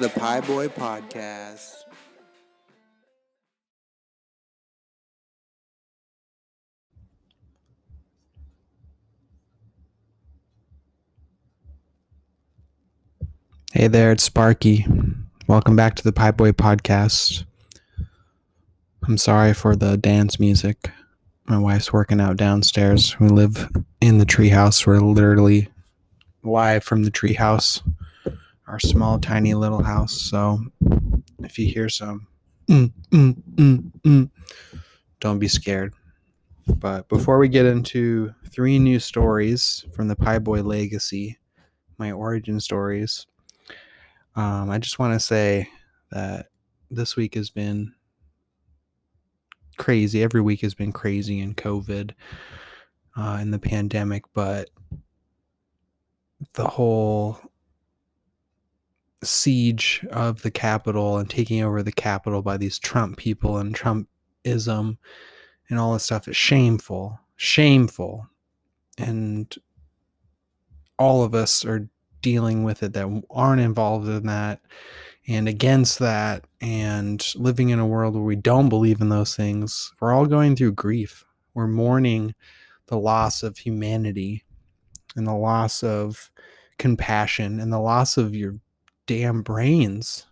the Pie Boy Podcast. Hey there, it's Sparky. Welcome back to the Pie Boy Podcast. I'm sorry for the dance music. My wife's working out downstairs. We live in the treehouse. We're literally live from the treehouse, our small, tiny little house. So if you hear some, mm, mm, mm, mm, don't be scared. But before we get into three new stories from the Pie Boy legacy, my origin stories, um, I just want to say that this week has been crazy. Every week has been crazy in COVID uh, in the pandemic, but the whole siege of the Capitol and taking over the Capitol by these Trump people and Trumpism and all this stuff is shameful, shameful. And all of us are dealing with it that aren't involved in that and against that and living in a world where we don't believe in those things. We're all going through grief. We're mourning the loss of humanity and the loss of compassion and the loss of your damn brains.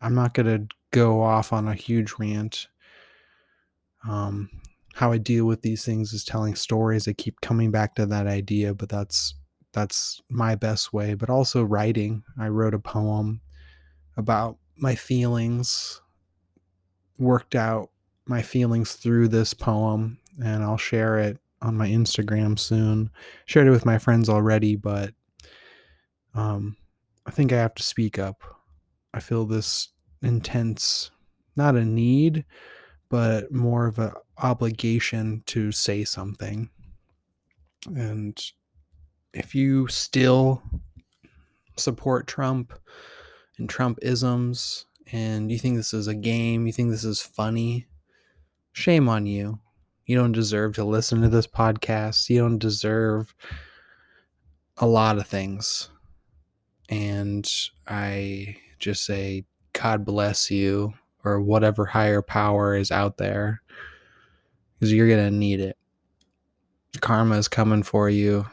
I'm not going to go off on a huge rant. Um, how I deal with these things is telling stories. I keep coming back to that idea, but that's that's my best way. But also writing. I wrote a poem about my feelings, worked out my feelings through this poem, and I'll share it on my Instagram soon. Shared it with my friends already, but um, I think I have to speak up. I feel this intense, not a need, but more of an obligation to say something. And if you still support Trump and Trump isms and you think this is a game, you think this is funny, shame on you. You don't deserve to listen to this podcast. You don't deserve a lot of things. And I just say, God bless you, or whatever higher power is out there, because you're going to need it. Karma is coming for you.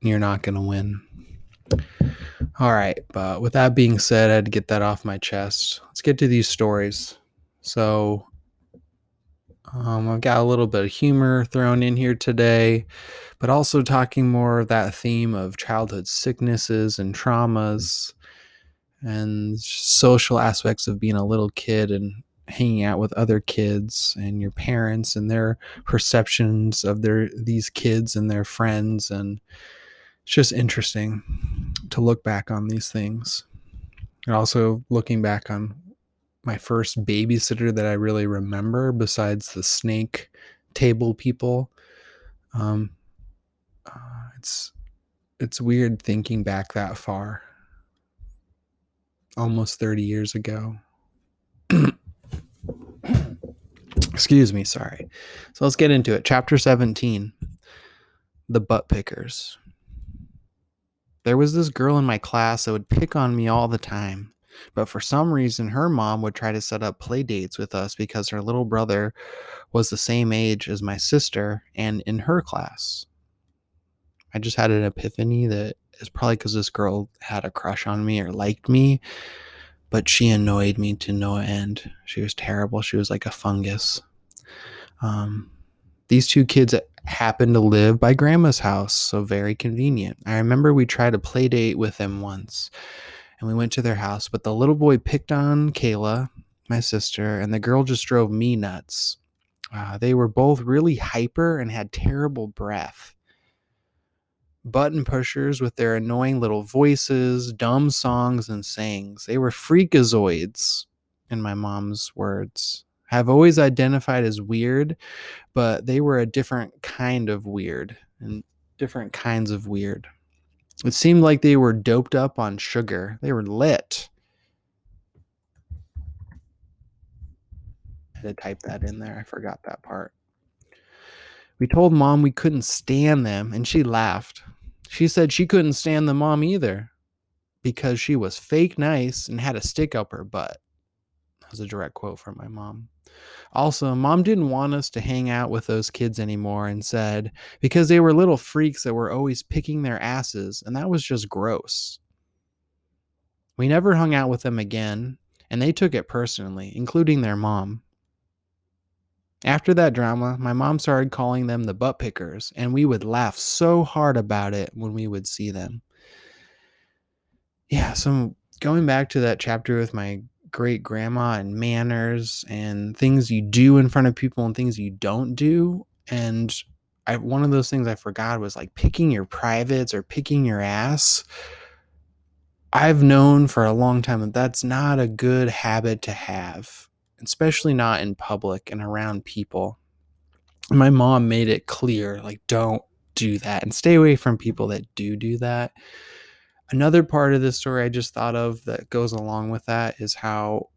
You're not going to win. All right, but with that being said, I had to get that off my chest. Let's get to these stories. So, um, I've got a little bit of humor thrown in here today, but also talking more of that theme of childhood sicknesses and traumas and social aspects of being a little kid and hanging out with other kids and your parents and their perceptions of their these kids and their friends. And it's just interesting to look back on these things. And also looking back on my first babysitter that I really remember besides the snake table people. Um, uh, it's it's weird thinking back that far. Almost 30 years ago. Excuse me, sorry. So let's get into it. Chapter 17 The Butt Pickers. There was this girl in my class that would pick on me all the time. But for some reason, her mom would try to set up play dates with us because her little brother was the same age as my sister and in her class. I just had an epiphany that it's probably because this girl had a crush on me or liked me, but she annoyed me to no end. She was terrible. She was like a fungus. Um, these two kids happened to live by grandma's house, so very convenient. I remember we tried a play date with them once and we went to their house. But the little boy picked on Kayla, my sister, and the girl just drove me nuts. Uh, they were both really hyper and had terrible breath. Button pushers with their annoying little voices, dumb songs, and sayings. They were freakazoids, in my mom's words. Have always identified as weird, but they were a different kind of weird and different kinds of weird. It seemed like they were doped up on sugar. They were lit. I had to type that in there. I forgot that part. We told mom we couldn't stand them, and she laughed. She said she couldn't stand the mom either because she was fake nice and had a stick up her butt. Was a direct quote from my mom. Also, mom didn't want us to hang out with those kids anymore and said because they were little freaks that were always picking their asses, and that was just gross. We never hung out with them again, and they took it personally, including their mom. After that drama, my mom started calling them the butt pickers, and we would laugh so hard about it when we would see them. Yeah, so going back to that chapter with my great grandma and manners and things you do in front of people and things you don't do. And I, one of those things I forgot was like picking your privates or picking your ass. I've known for a long time that that's not a good habit to have, especially not in public and around people. My mom made it clear like, don't do that and stay away from people that do do that. Another part of the story I just thought of that goes along with that is how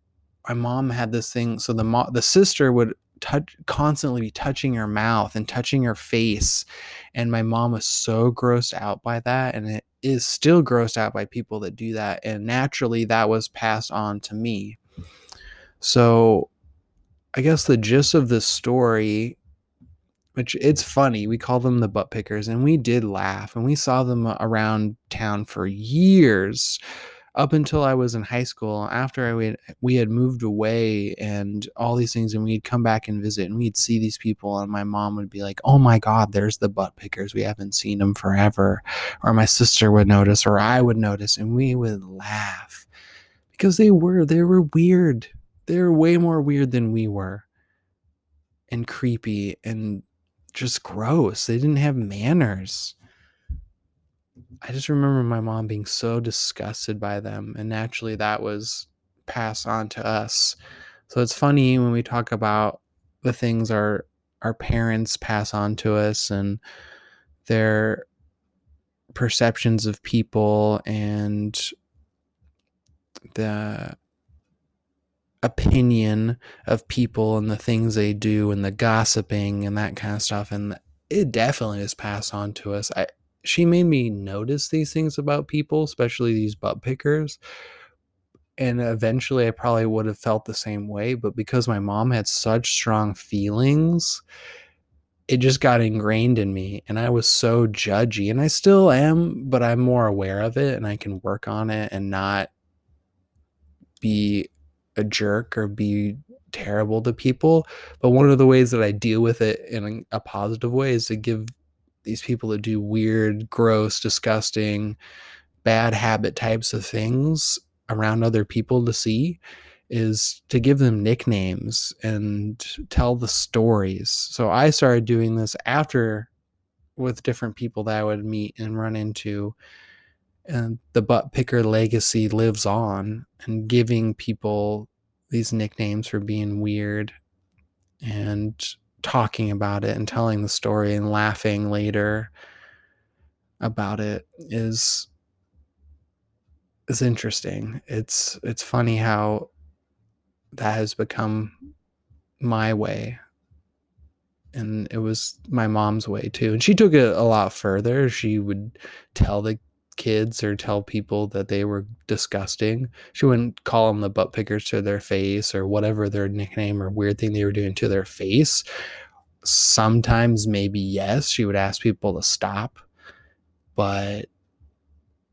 my mom had this thing. So the mo- the sister would touch constantly be touching her mouth and touching her face, and my mom was so grossed out by that, and it is still grossed out by people that do that, and naturally that was passed on to me. So, I guess the gist of this story which it's funny. We call them the butt pickers, and we did laugh, and we saw them around town for years, up until I was in high school. After we had, we had moved away, and all these things, and we'd come back and visit, and we'd see these people, and my mom would be like, "Oh my God, there's the butt pickers. We haven't seen them forever," or my sister would notice, or I would notice, and we would laugh because they were they were weird. They were way more weird than we were and creepy and just gross. They didn't have manners. I just remember my mom being so disgusted by them, and naturally that was passed on to us. So it's funny when we talk about the things our our parents pass on to us and their perceptions of people and the opinion of people and the things they do and the gossiping and that kind of stuff and it definitely is passed on to us. I she made me notice these things about people especially these butt pickers and eventually i probably would have felt the same way but because my mom had such strong feelings it just got ingrained in me and i was so judgy and i still am but i'm more aware of it and i can work on it and not be a jerk or be terrible to people. But one of the ways that I deal with it in a positive way is to give these people that do weird, gross, disgusting, bad habit types of things around other people to see is to give them nicknames and tell the stories. So I started doing this after with different people that I would meet and run into and the butt picker legacy lives on and giving people these nicknames for being weird and talking about it and telling the story and laughing later about it is is interesting. It's it's funny how that has become my way. And it was my mom's way too. And she took it a lot further. She would tell the kids or tell people that they were disgusting. She wouldn't call them the butt pickers to their face or whatever their nickname or weird thing they were doing to their face. Sometimes, maybe yes, she would ask people to stop, but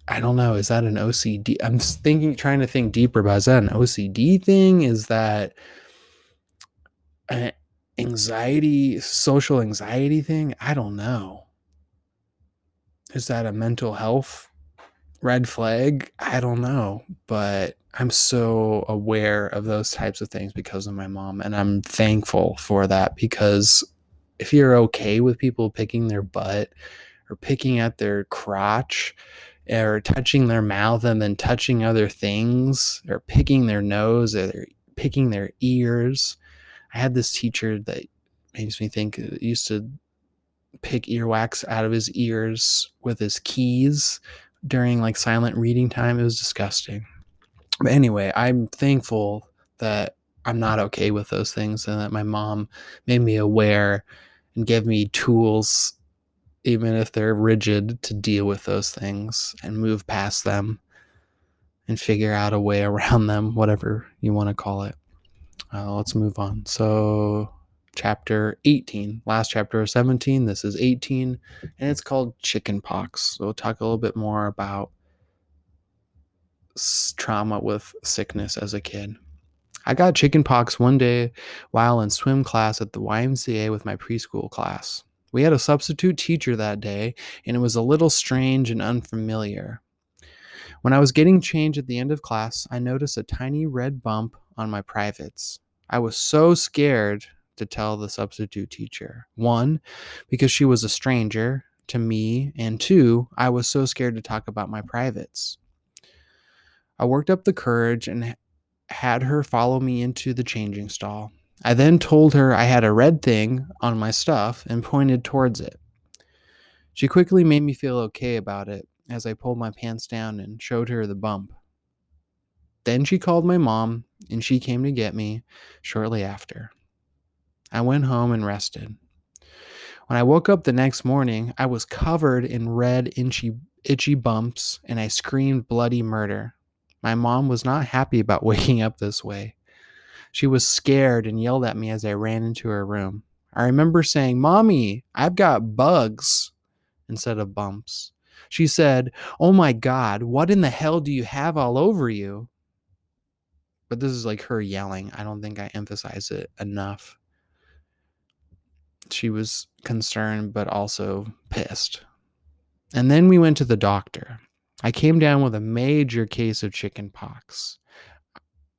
I don't know. Is that an OCD? I'm thinking, trying to think deeper about is that an OCD thing? Is that an anxiety, social anxiety thing? I don't know. Is that a mental health red flag? I don't know but i'm so aware of those types of things because of my mom and i'm thankful for that because if you're okay with people picking their butt or picking at their crotch or touching their mouth and then touching other things or picking their nose or picking their ears i had this teacher that makes me think uh, used to pick earwax out of his ears with his keys during like silent reading time. It was disgusting. But anyway, I'm thankful that I'm not okay with those things and that my mom made me aware and gave me tools, even if they're rigid, to deal with those things and move past them. and figure out a way around them, whatever you want to call it. Uh, let's move on. So, chapter 18, last chapter of 17. This is 18, and it's called chicken pox. So, we'll talk a little bit more about trauma with sickness as a kid. I got chicken pox one day while in swim class at the YMCA with my preschool class. We had a substitute teacher that day, and it was a little strange and unfamiliar. When I was getting changed at the end of class, I noticed a tiny red bump on my privates. I was so scared to tell the substitute teacher. One, because she was a stranger to me, and two, I was so scared to talk about my privates. I worked up the courage and had her follow me into the changing stall. I then told her I had a red thing on my stuff and pointed towards it. She quickly made me feel okay about it as I pulled my pants down and showed her the bump. Then she called my mom and she came to get me shortly after. I went home and rested. When I woke up the next morning, I was covered in red, itchy, itchy bumps and I screamed bloody murder. My mom was not happy about waking up this way. She was scared and yelled at me as I ran into her room. I remember saying, Mommy, I've got bugs instead of bumps. She said, Oh my God, what in the hell do you have all over you? But this is like her yelling. I don't think I emphasize it enough. She was concerned, but also pissed. And then we went to the doctor. I came down with a major case of chicken pox.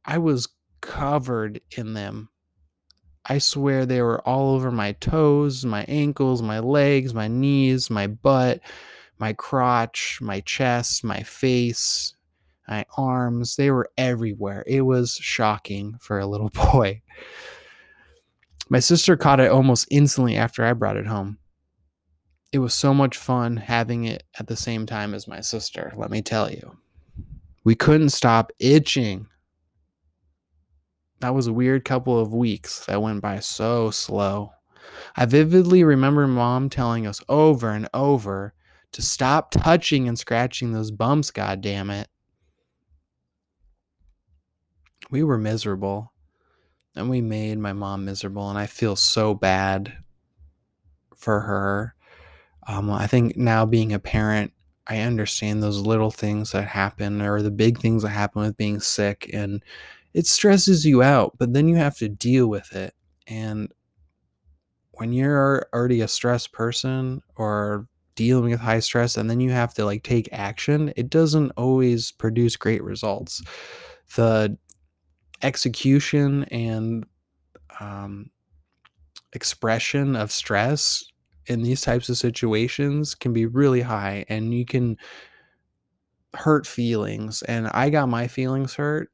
I was covered in them. I swear they were all over my toes, my ankles, my legs, my knees, my butt, my crotch, my chest, my face, my arms. They were everywhere. It was shocking for a little boy. My sister caught it almost instantly after I brought it home. It was so much fun having it at the same time as my sister, let me tell you. We couldn't stop itching. That was a weird couple of weeks that went by so slow. I vividly remember mom telling us over and over to stop touching and scratching those bumps, god damn it. We were miserable. And we made my mom miserable, and I feel so bad for her. Um, I think now being a parent, I understand those little things that happen or the big things that happen with being sick, and it stresses you out, but then you have to deal with it. And when you're already a stressed person or dealing with high stress and then you have to like take action, it doesn't always produce great results. The execution and um, expression of stress in these types of situations can be really high and you can hurt feelings. And I got my feelings hurt.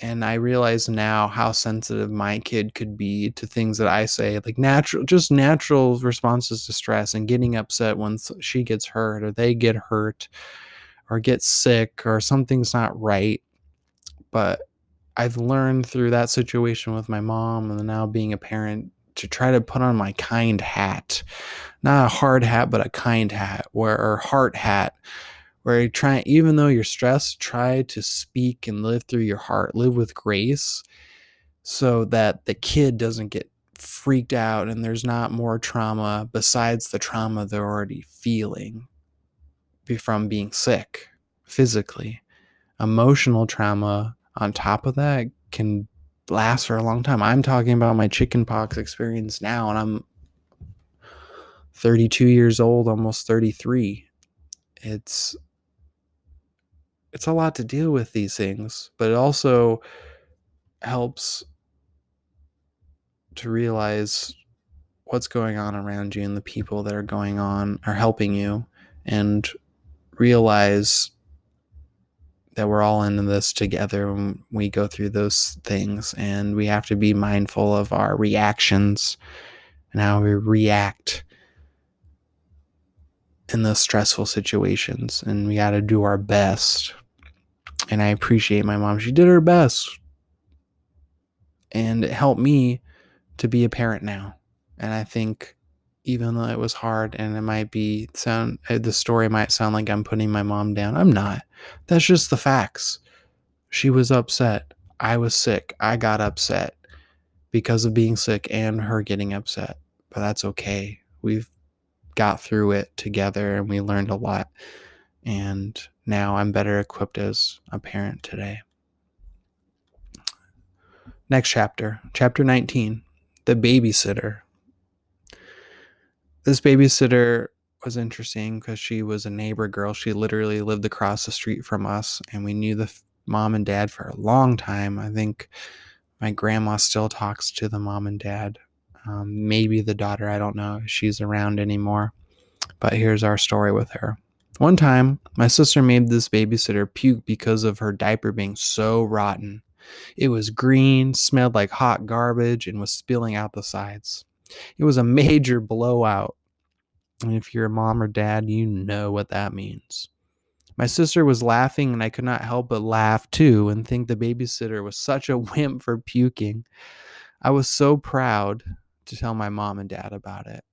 And I realize now how sensitive my kid could be to things that I say, like natural, just natural responses to stress and getting upset when she gets hurt or they get hurt or get sick or something's not right. But I've learned through that situation with my mom and now being a parent to try to put on my kind hat. Not a hard hat, but a kind hat where or heart hat where you try even though you're stressed, try to speak and live through your heart, live with grace so that the kid doesn't get freaked out and there's not more trauma besides the trauma they're already feeling from being sick physically. Emotional trauma on top of that can last for a long time. I'm talking about my chickenpox experience now, and I'm 32 years old, almost 33. It's it's a lot to deal with these things, but it also helps to realize what's going on around you and the people that are going on are helping you and realize that we're all in this together when we go through those things and we have to be mindful of our reactions and how we react in those stressful situations and we got to do our best and I appreciate my mom. She did her best. And it helped me to be a parent now. And I think even though it was hard and it might be sound uh, the story might sound like I'm putting my mom down. I'm not. That's just the facts. She was upset. I was sick. I got upset because of being sick and her getting upset. But that's okay. We've got through it together and we learned a lot. And now I'm better equipped as a parent today. Next chapter, chapter 19 The Babysitter. This babysitter was interesting because she was a neighbor girl. She literally lived across the street from us, and we knew the mom and dad for a long time. I think my grandma still talks to the mom and dad. Um, maybe the daughter, I don't know if she's around anymore. But here's our story with her. One time, my sister made this babysitter puke because of her diaper being so rotten. It was green, smelled like hot garbage, and was spilling out the sides. It was a major blowout. And if you're a mom or dad, you know what that means. My sister was laughing, and I could not help but laugh too and think the babysitter was such a wimp for puking. I was so proud to tell my mom and dad about it.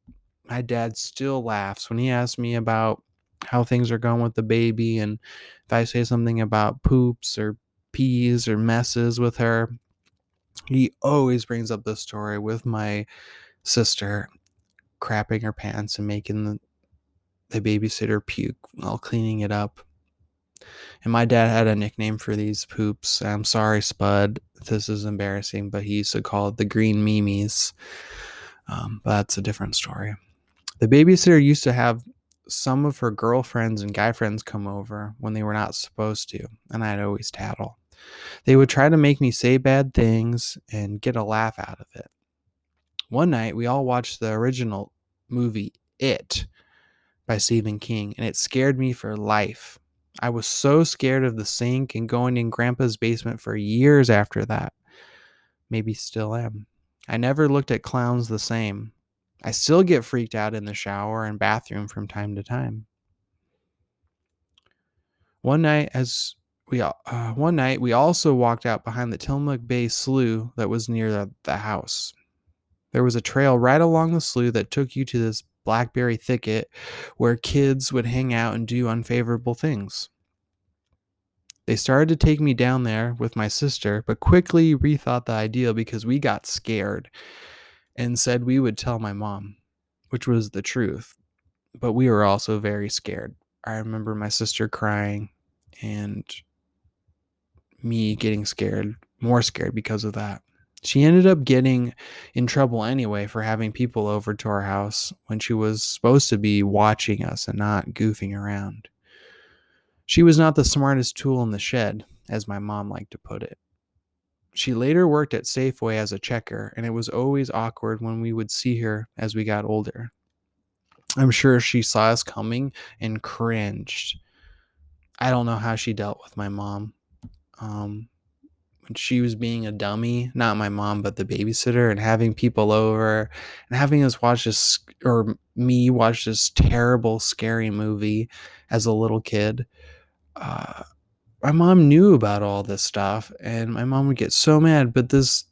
My dad still laughs when he asks me about how things are going with the baby, and if I say something about poops or pees or messes with her, he always brings up the story with my sister crapping her pants and making the, the babysitter puke while cleaning it up. And my dad had a nickname for these poops. I'm sorry, Spud. This is embarrassing, but he used to call it the green memes. Um, but that's a different story. The babysitter used to have some of her girlfriends and guy friends come over when they were not supposed to, and I'd always tattle. They would try to make me say bad things and get a laugh out of it. One night, we all watched the original movie It by Stephen King, and it scared me for life. I was so scared of the sink and going in Grandpa's basement for years after that. Maybe still am. I never looked at clowns the same. I still get freaked out in the shower and bathroom from time to time. One night, as we uh, one night, we also walked out behind the Tillamook Bay slough that was near the, the house. There was a trail right along the slough that took you to this blackberry thicket where kids would hang out and do unfavorable things. They started to take me down there with my sister, but quickly rethought the idea because we got scared and said we would tell my mom, which was the truth. But we were also very scared. I remember my sister crying and me getting scared, more scared because of that. She ended up getting in trouble anyway for having people over to our house when she was supposed to be watching us and not goofing around. She was not the smartest tool in the shed, as my mom liked to put it. She later worked at Safeway as a checker, and it was always awkward when we would see her as we got older. I'm sure she saw us coming and cringed. I don't know how she dealt with my mom. Um, she was being a dummy, not my mom, but the babysitter, and having people over and having us watch this, or me watch this terrible, scary movie as a little kid. Uh, my mom knew about all this stuff and my mom would get so mad but this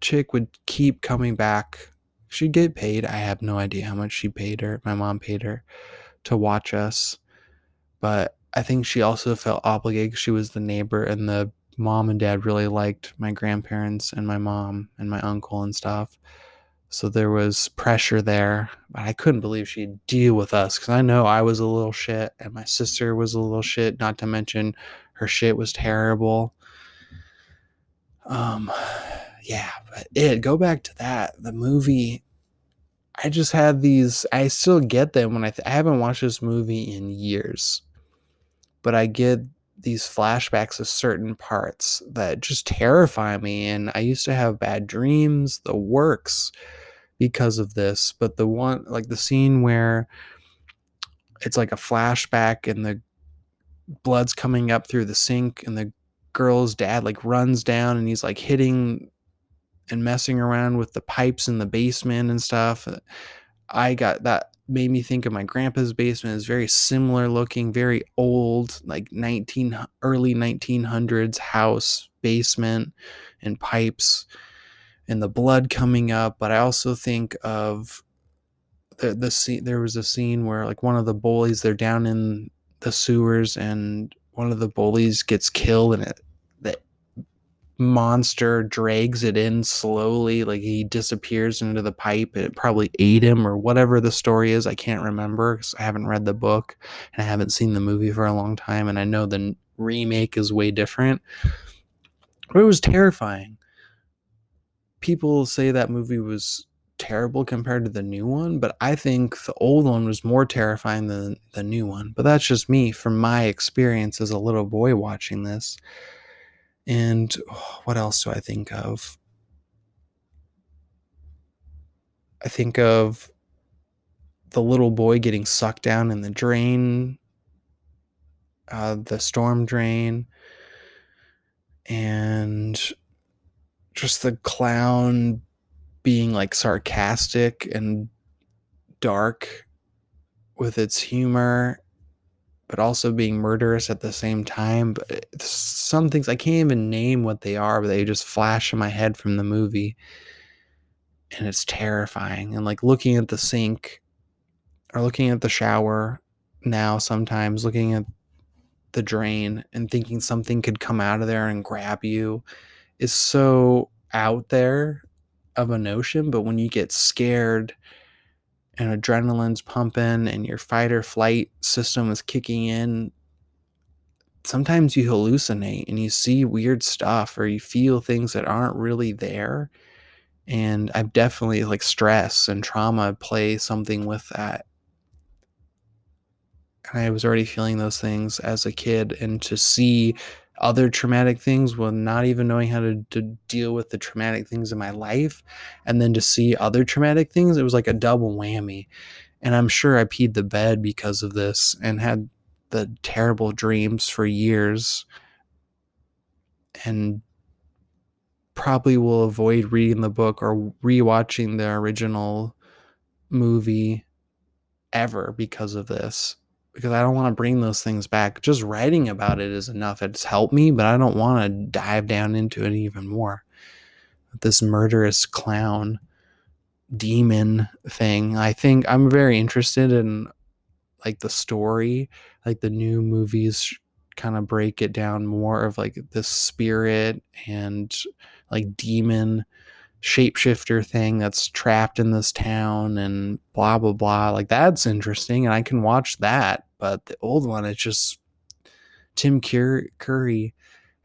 chick would keep coming back she'd get paid i have no idea how much she paid her my mom paid her to watch us but i think she also felt obligated she was the neighbor and the mom and dad really liked my grandparents and my mom and my uncle and stuff so there was pressure there, but I couldn't believe she'd deal with us because I know I was a little shit and my sister was a little shit, not to mention her shit was terrible. Um, yeah, but it, go back to that. The movie, I just had these, I still get them when I, th- I haven't watched this movie in years, but I get these flashbacks of certain parts that just terrify me. And I used to have bad dreams, the works because of this. But the one, like the scene where it's like a flashback and the blood's coming up through the sink and the girl's dad like runs down and he's like hitting and messing around with the pipes in the basement and stuff. Uh, I got that made me think of my grandpa's basement is very similar looking, very old, like 19 early 1900s house basement and pipes and the blood coming up. But I also think of the the scene. There was a scene where like one of the bullies they're down in the sewers and one of the bullies gets killed and it monster drags it in slowly like he disappears into the pipe it probably ate him or whatever the story is i can't remember i haven't read the book and i haven't seen the movie for a long time and i know the remake is way different. But it was terrifying. People say that movie was terrible compared to the new one but i think the old one was more terrifying than the new one but that's just me from my experience as a little boy watching this and oh, what else do I think of? I think of the little boy getting sucked down in the drain, uh, the storm drain, and just the clown being like sarcastic and dark with its humor but also being murderous at the same time. But eh, some things I can't even name what they are, but they just flash in my head from the movie. And it's terrifying. And like looking at the sink or looking at the shower now, sometimes looking at the drain and thinking something could come out of there and grab you is so out there of a notion. But when you get scared, and adrenaline's pumping and your fight or flight system is kicking in sometimes you hallucinate and you see weird stuff or you feel things that aren't really there. And i've definitely like stress and trauma play something with that. And i was already feeling those things as a kid and to see other traumatic things while not even knowing how to, to deal with the traumatic things in my life and then to see other traumatic things it was like a double whammy. And i'm sure i peed the bed because of this and had the terrible dreams for years. And probably will avoid reading the book or rewatching the original movie ever because of this because I don't want to bring those things back. Just writing about it is enough. It's helped me, but I don't want to dive down into it even more. This murderous clown demon thing. I think I'm very interested in like the story, like the new movies kind of break it down more of like the spirit and like demon shapeshifter thing that's trapped in this town and blah blah blah like that's interesting and i can watch that but the old one it's just tim Cur- curry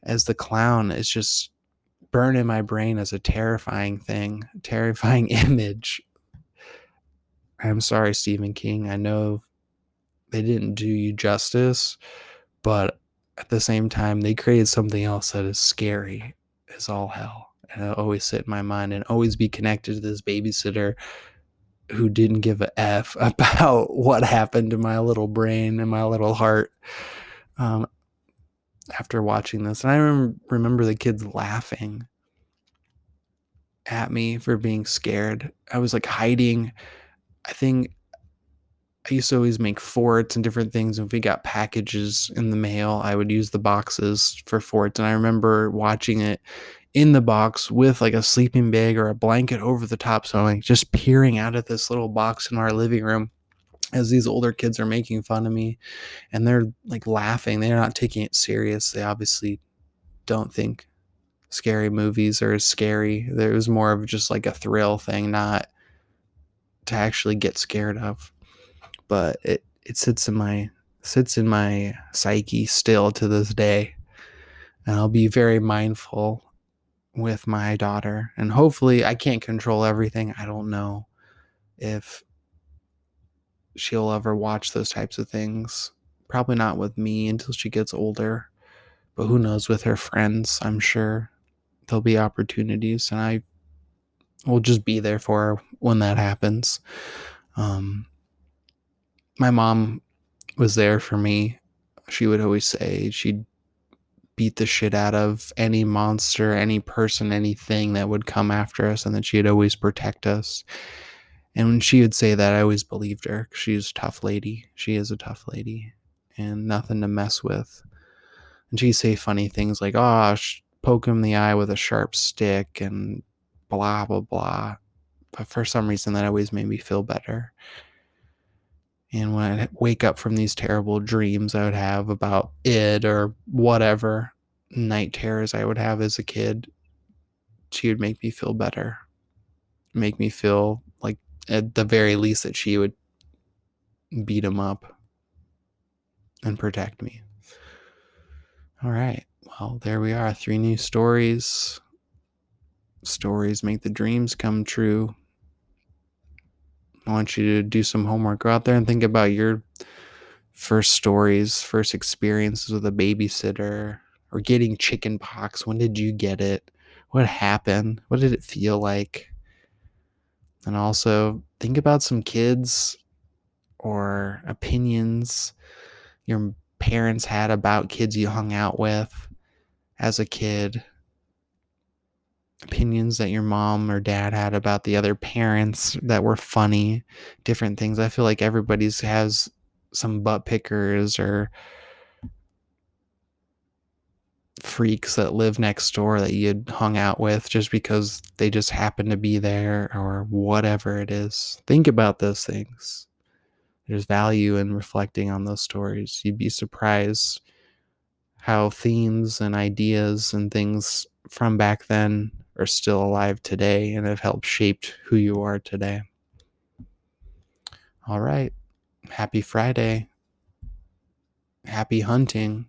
as the clown is just burned in my brain as a terrifying thing terrifying image. I'm sorry stephen king. I know they didn't do you justice but at the same time they created something else that is scary as all hell and it'll always sit in my mind and always be connected to this babysitter who didn't give a f about what happened to my little brain and my little heart um, after watching this. And I rem- remember the kids laughing at me for being scared. I was like hiding. I think I used to always make forts and different things. And If we got packages in the mail, I would use the boxes for forts. And I remember watching it in the box with like a sleeping bag or a blanket over the top. So I'm like just peering out at this little box in our living room as these older kids are making fun of me and they're like laughing. They're not taking it serious. They obviously don't think scary movies are as scary. There was more of just like a thrill thing, not to actually get scared of. But it, it sits in my sits in my psyche still to this day. And I'll be very mindful with my daughter. And hopefully, I can't control everything. I don't know if she'll ever watch those types of things. Probably not with me until she gets older. But who knows with her friends? I'm sure there'll be opportunities, and I will just be there for her when that happens. Um, my mom was there for me. She would always say she'd beat the shit out of any monster, any person, anything that would come after us, and that she'd always protect us. And when she would say that, I always believed her. She's a tough lady. She is a tough lady, and nothing to mess with. And she'd say funny things like, "Oh, poke him in the eye with a sharp stick," and blah blah blah. But for some reason, that always made me feel better. And when I'd wake up from these terrible dreams I would have about it or whatever, night terrors I would have as a kid, she would make me feel better. Make me feel like at the very least that she would beat him up and protect me. All right. Well, there we are. Three new stories. Stories make the dreams come true. I want you to do some homework. Go out there and think about your first stories, first experiences with a babysitter, or getting chicken pox. When did you get it? What happened? What did it feel like? And also think about some kids or opinions your parents had about kids you hung out with as a kid. Opinions that your mom or dad had about the other parents that were funny, different things. I feel like everybody's has some butt pickers or freaks that live next door that you hung out with just because they just happen to be there or whatever it is. Think about those things. There's value in reflecting on those stories. You'd be surprised how themes and ideas and things from back then are still alive today and have helped shaped who you are today. All right. Happy Friday. Happy hunting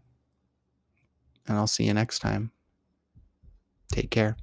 and I'll see you next time. Take care.